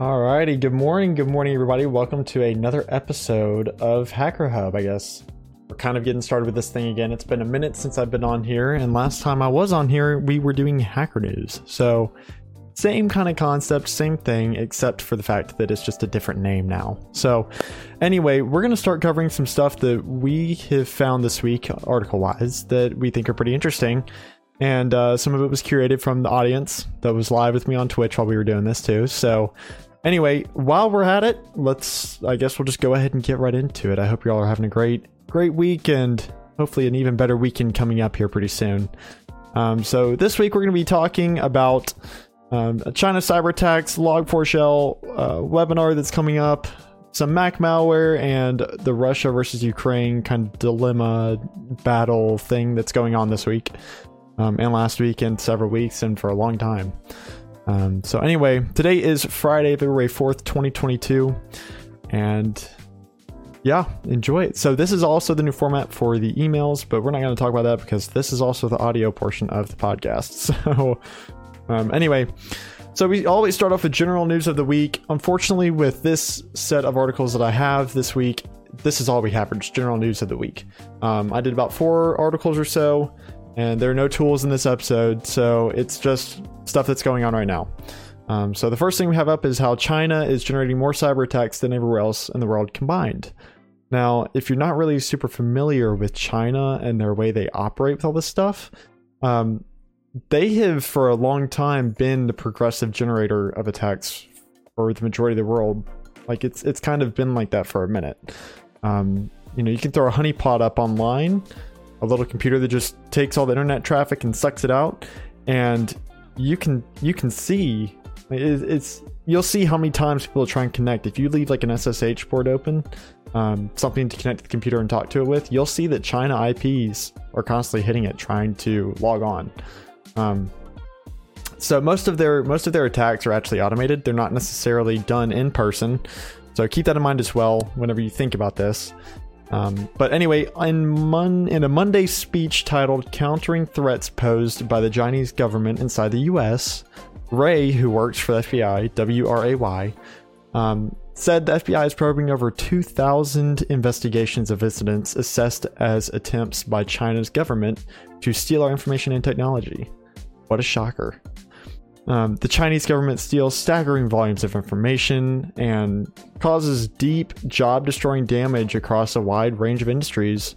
Alrighty, good morning, good morning, everybody. Welcome to another episode of Hacker Hub. I guess we're kind of getting started with this thing again. It's been a minute since I've been on here, and last time I was on here, we were doing hacker news. So, same kind of concept, same thing, except for the fact that it's just a different name now. So, anyway, we're going to start covering some stuff that we have found this week, article wise, that we think are pretty interesting and uh, some of it was curated from the audience that was live with me on Twitch while we were doing this too. So, anyway, while we're at it, let's I guess we'll just go ahead and get right into it. I hope you all are having a great great week and hopefully an even better weekend coming up here pretty soon. Um, so this week we're going to be talking about um, China cyber attacks, Log4Shell uh, webinar that's coming up, some Mac malware, and the Russia versus Ukraine kind of dilemma battle thing that's going on this week um, and last week and several weeks and for a long time. Um, so anyway, today is Friday, February 4th, 2022. And yeah, enjoy it. So this is also the new format for the emails, but we're not going to talk about that because this is also the audio portion of the podcast. So um, anyway, so we always start off with general news of the week. Unfortunately, with this set of articles that I have this week, this is all we have for general news of the week. Um, I did about four articles or so and there are no tools in this episode, so it's just stuff that's going on right now. Um, so the first thing we have up is how China is generating more cyber attacks than everywhere else in the world combined. Now, if you're not really super familiar with China and their way they operate with all this stuff, um, they have for a long time been the progressive generator of attacks for the majority of the world. Like it's it's kind of been like that for a minute. Um, you know, you can throw a honeypot up online a little computer that just takes all the internet traffic and sucks it out. And you can you can see it's you'll see how many times people try and connect. If you leave like an ssh port open um, something to connect to the computer and talk to it with you'll see that china ips are constantly hitting it trying to log on. Um, so most of their most of their attacks are actually automated. They're not necessarily done in person. So keep that in mind as well whenever you think about this um, but anyway, in, Mon- in a Monday speech titled Countering Threats Posed by the Chinese Government Inside the US, Wray, who works for the FBI, W R A Y, um, said the FBI is probing over 2,000 investigations of incidents assessed as attempts by China's government to steal our information and technology. What a shocker. Um, the Chinese government steals staggering volumes of information and causes deep, job destroying damage across a wide range of industries.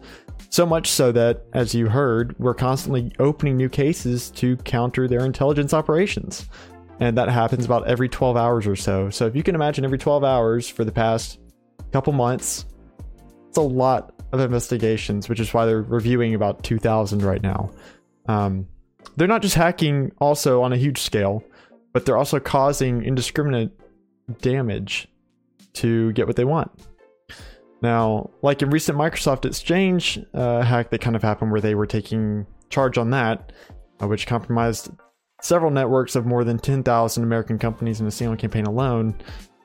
So much so that, as you heard, we're constantly opening new cases to counter their intelligence operations. And that happens about every 12 hours or so. So if you can imagine every 12 hours for the past couple months, it's a lot of investigations, which is why they're reviewing about 2,000 right now. Um, they're not just hacking also on a huge scale, but they're also causing indiscriminate damage to get what they want. Now, like in recent Microsoft Exchange uh, hack that kind of happened where they were taking charge on that, uh, which compromised several networks of more than 10,000 American companies in a single campaign alone,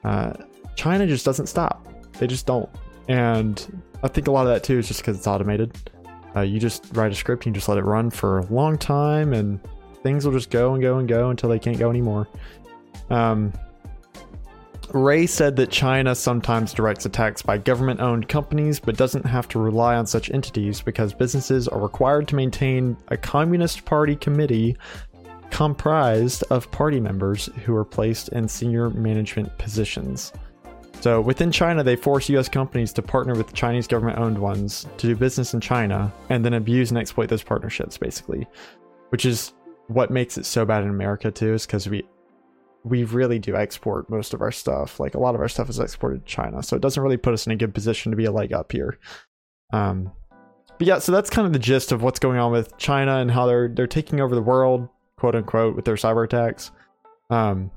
uh, China just doesn't stop. They just don't. And I think a lot of that too is just because it's automated. Uh, you just write a script, and you just let it run for a long time, and things will just go and go and go until they can't go anymore. Um, Wray said that China sometimes directs attacks by government owned companies, but doesn't have to rely on such entities because businesses are required to maintain a Communist Party committee comprised of party members who are placed in senior management positions. So within China, they force US companies to partner with Chinese government owned ones to do business in China and then abuse and exploit those partnerships, basically. Which is what makes it so bad in America too, is because we we really do export most of our stuff. Like a lot of our stuff is exported to China. So it doesn't really put us in a good position to be a leg up here. Um but yeah, so that's kind of the gist of what's going on with China and how they're they're taking over the world, quote unquote, with their cyber attacks. Um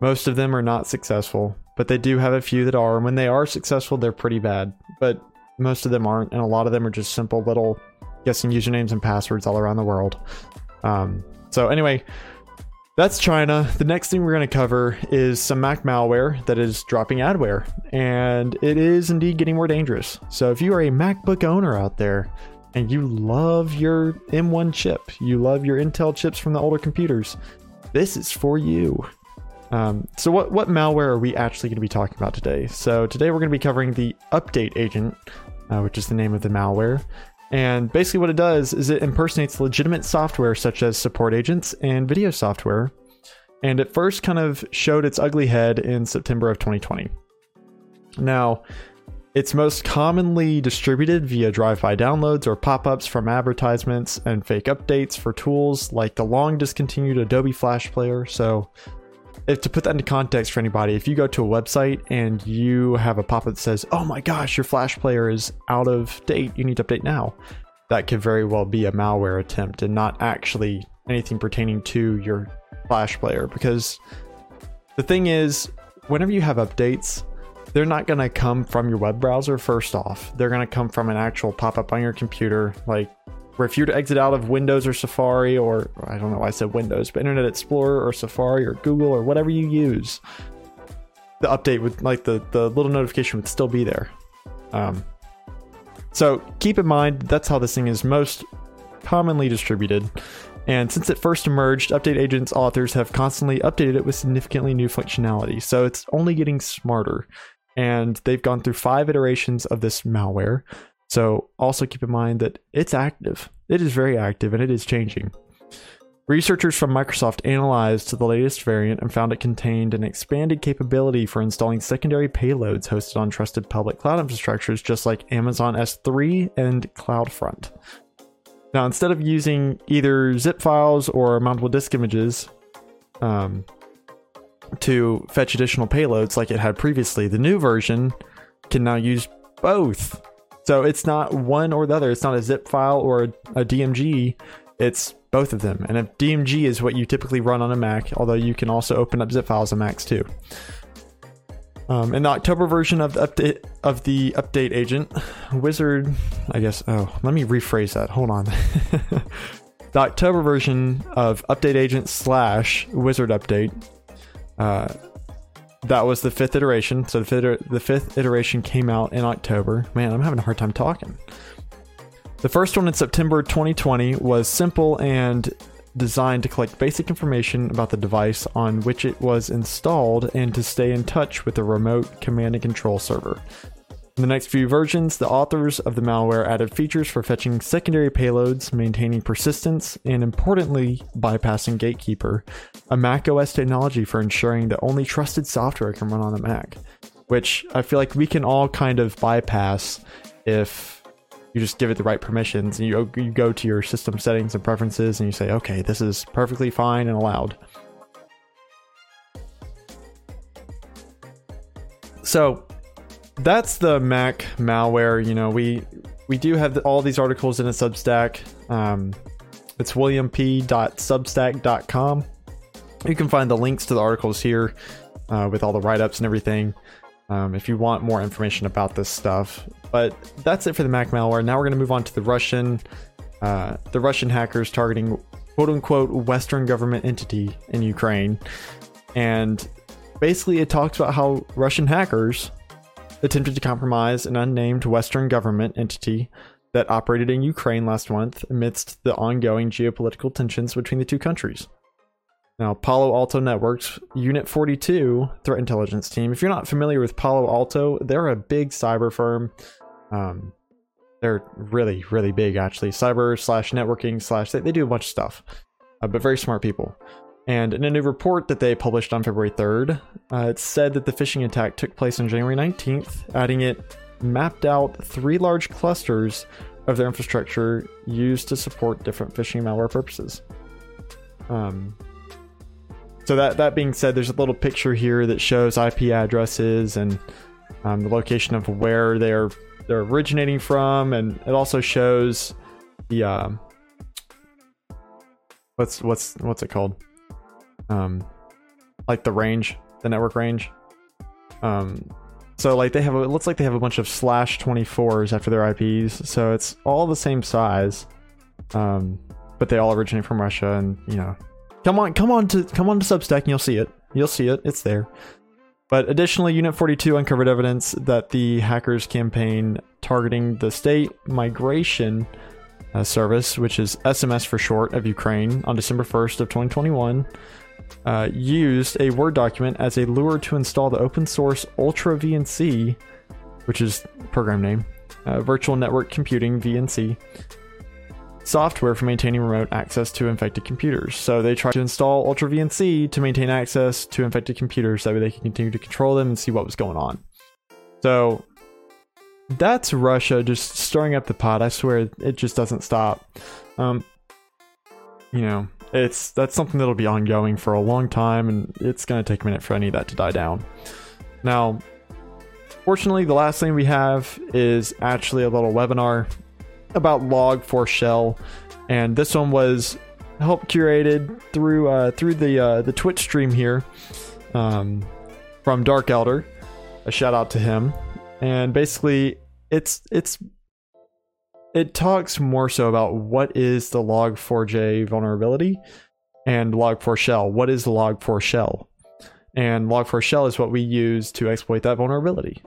most of them are not successful but they do have a few that are. And when they are successful, they're pretty bad. But most of them aren't, and a lot of them are just simple little guessing usernames and passwords all around the world. Um, so anyway, that's China. The next thing we're going to cover is some Mac malware that is dropping adware, and it is indeed getting more dangerous. So if you are a MacBook owner out there and you love your M1 chip, you love your Intel chips from the older computers, this is for you. Um, so what what malware are we actually going to be talking about today? So today we're going to be covering the update agent, uh, which is the name of the malware. And basically, what it does is it impersonates legitimate software such as support agents and video software. And it first kind of showed its ugly head in September of 2020. Now, it's most commonly distributed via drive-by downloads or pop-ups from advertisements and fake updates for tools like the long discontinued Adobe Flash Player. So, if to put that into context for anybody, if you go to a website and you have a pop-up that says, "Oh my gosh, your Flash Player is out of date. You need to update now." That could very well be a malware attempt and not actually anything pertaining to your Flash Player because the thing is, whenever you have updates, they're not going to come from your web browser first off. They're going to come from an actual pop up on your computer. Like, where if you were to exit out of Windows or Safari, or I don't know why I said Windows, but Internet Explorer or Safari or Google or whatever you use, the update would, like, the, the little notification would still be there. Um, so keep in mind, that's how this thing is most commonly distributed. And since it first emerged, Update Agent's authors have constantly updated it with significantly new functionality, so it's only getting smarter and they've gone through five iterations of this malware. So also keep in mind that it's active. It is very active and it is changing. Researchers from Microsoft analyzed the latest variant and found it contained an expanded capability for installing secondary payloads hosted on trusted public cloud infrastructures just like Amazon S3 and CloudFront. Now, instead of using either zip files or mountable disk images, um, to fetch additional payloads like it had previously. The new version can now use both. So it's not one or the other. It's not a zip file or a, a DMG. It's both of them. And a DMG is what you typically run on a Mac, although you can also open up zip files on Macs too. Um, in the October version of the update of the update agent, Wizard, I guess. Oh, let me rephrase that. Hold on. the October version of update agent slash Wizard update uh, that was the fifth iteration. So the fifth, the fifth iteration came out in October. Man, I'm having a hard time talking. The first one in September 2020 was simple and designed to collect basic information about the device on which it was installed and to stay in touch with the remote command and control server. In the next few versions, the authors of the malware added features for fetching secondary payloads, maintaining persistence, and importantly, bypassing Gatekeeper, a Mac OS technology for ensuring that only trusted software can run on a Mac, which I feel like we can all kind of bypass if you just give it the right permissions and you, you go to your system settings and preferences and you say, okay, this is perfectly fine and allowed. So that's the Mac malware. You know, we we do have all these articles in a Substack. Um, it's williamp.substack.com. You can find the links to the articles here uh, with all the write ups and everything um, if you want more information about this stuff. But that's it for the Mac malware. Now we're going to move on to the Russian, uh, the Russian hackers targeting quote unquote Western government entity in Ukraine. And basically, it talks about how Russian hackers attempted to compromise an unnamed Western government entity that operated in Ukraine last month amidst the ongoing geopolitical tensions between the two countries. Now, Palo Alto Networks Unit 42 threat intelligence team. If you're not familiar with Palo Alto, they're a big cyber firm. Um, they're really, really big, actually. Cyber slash networking slash, they, they do a bunch of stuff, uh, but very smart people. And in a new report that they published on February 3rd, uh, it said that the phishing attack took place on January 19th, adding it mapped out three large clusters of their infrastructure used to support different phishing malware purposes. Um, so that that being said, there's a little picture here that shows IP addresses and um, the location of where they're they're originating from, and it also shows the um, what's what's what's it called? Um like the range the network range. Um so like they have a, it looks like they have a bunch of slash 24s after their ips so it's all the same size. Um but they all originate from russia and you know come on come on to come on to substack and you'll see it. You'll see it. It's there. But additionally unit 42 uncovered evidence that the hackers campaign targeting the state migration uh, service which is sms for short of ukraine on december 1st of 2021 uh, used a Word document as a lure to install the open source Ultra VNC, which is program name, uh, Virtual Network Computing VNC software for maintaining remote access to infected computers. So they tried to install Ultra VNC to maintain access to infected computers so that they can continue to control them and see what was going on. So that's Russia just stirring up the pot. I swear it just doesn't stop. Um, you know, it's that's something that'll be ongoing for a long time, and it's going to take a minute for any of that to die down. Now, fortunately, the last thing we have is actually a little webinar about Log4Shell, and this one was help curated through uh, through the uh, the Twitch stream here um, from Dark Elder. A shout out to him, and basically it's it's it talks more so about what is the log4j vulnerability and log4shell. What is the log4shell? And log4shell is what we use to exploit that vulnerability.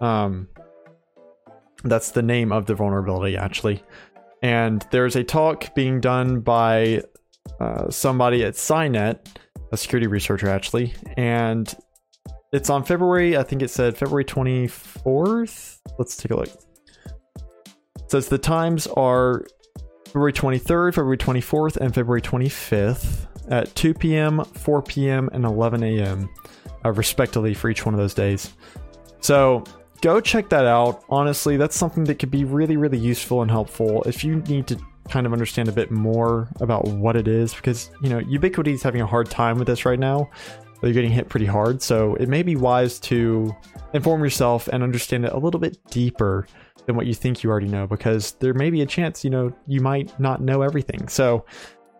Um, that's the name of the vulnerability, actually. And there's a talk being done by uh, somebody at Cynet, a security researcher, actually. And it's on February, I think it said February 24th. Let's take a look says the times are February 23rd, February 24th, and February 25th at 2 p.m., 4 p.m., and 11 a.m., uh, respectively, for each one of those days. So go check that out. Honestly, that's something that could be really, really useful and helpful if you need to kind of understand a bit more about what it is, because, you know, Ubiquiti is having a hard time with this right now. They're getting hit pretty hard, so it may be wise to inform yourself and understand it a little bit deeper than what you think you already know because there may be a chance you know you might not know everything. So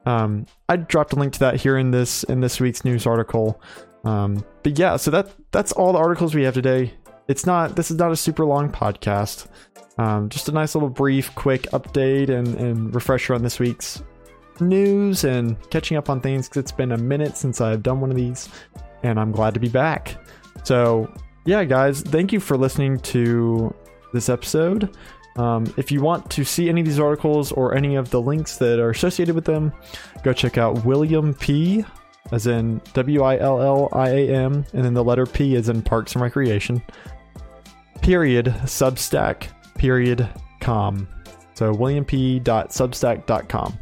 um, i dropped a link to that here in this in this week's news article. Um, but yeah so that that's all the articles we have today. It's not this is not a super long podcast. Um, just a nice little brief quick update and, and refresher on this week's news and catching up on things because it's been a minute since i've done one of these and i'm glad to be back. So yeah guys thank you for listening to this episode. Um, if you want to see any of these articles or any of the links that are associated with them, go check out William P, as in W I L L I A M, and then the letter P is in Parks and Recreation. Period Substack period com. So williamp.substack.com.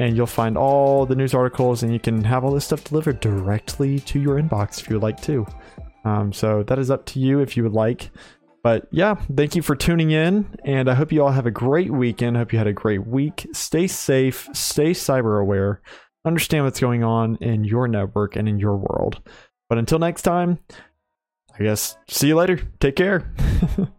And you'll find all the news articles, and you can have all this stuff delivered directly to your inbox if you would like to. Um, so that is up to you if you would like. But yeah, thank you for tuning in, and I hope you all have a great weekend. I hope you had a great week. Stay safe, stay cyber aware, understand what's going on in your network and in your world. But until next time, I guess see you later. Take care.